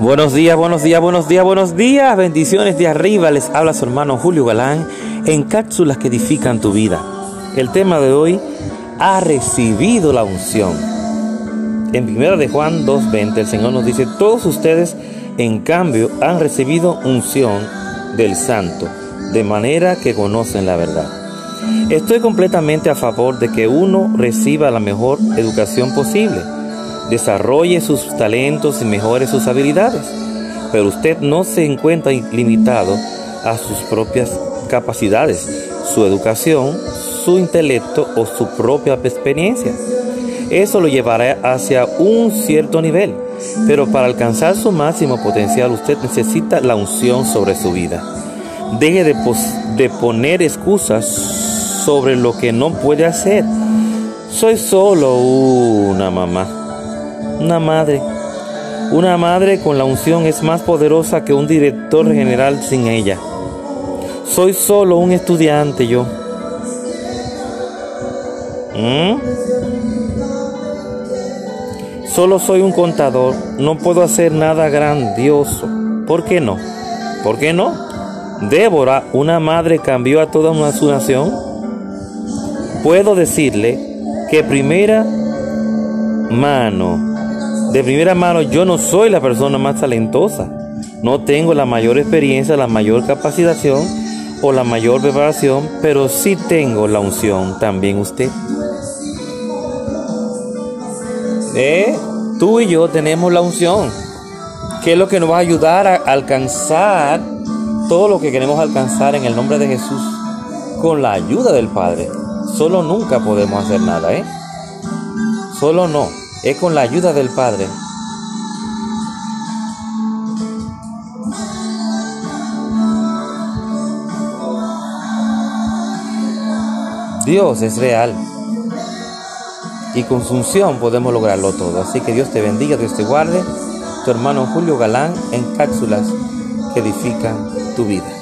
Buenos días, buenos días, buenos días, buenos días. Bendiciones de arriba. Les habla su hermano Julio Galán en cápsulas que edifican tu vida. El tema de hoy, ha recibido la unción. En 1 de Juan 2.20 el Señor nos dice, todos ustedes en cambio han recibido unción del Santo, de manera que conocen la verdad. Estoy completamente a favor de que uno reciba la mejor educación posible desarrolle sus talentos y mejore sus habilidades. Pero usted no se encuentra limitado a sus propias capacidades, su educación, su intelecto o su propia experiencia. Eso lo llevará hacia un cierto nivel, pero para alcanzar su máximo potencial usted necesita la unción sobre su vida. Deje de, de poner excusas sobre lo que no puede hacer. Soy solo una mamá una madre. Una madre con la unción es más poderosa que un director general sin ella. Soy solo un estudiante yo. ¿Mm? Solo soy un contador. No puedo hacer nada grandioso. ¿Por qué no? ¿Por qué no? Débora, una madre, cambió a toda una su nación. Puedo decirle que primera mano de primera mano, yo no soy la persona más talentosa. No tengo la mayor experiencia, la mayor capacitación o la mayor preparación, pero sí tengo la unción, también usted. ¿Eh? Tú y yo tenemos la unción, que es lo que nos va a ayudar a alcanzar todo lo que queremos alcanzar en el nombre de Jesús, con la ayuda del Padre. Solo nunca podemos hacer nada, ¿eh? Solo no es con la ayuda del Padre. Dios es real. Y con su unción podemos lograrlo todo. Así que Dios te bendiga, Dios te guarde. Tu hermano Julio Galán en cápsulas que edifican tu vida.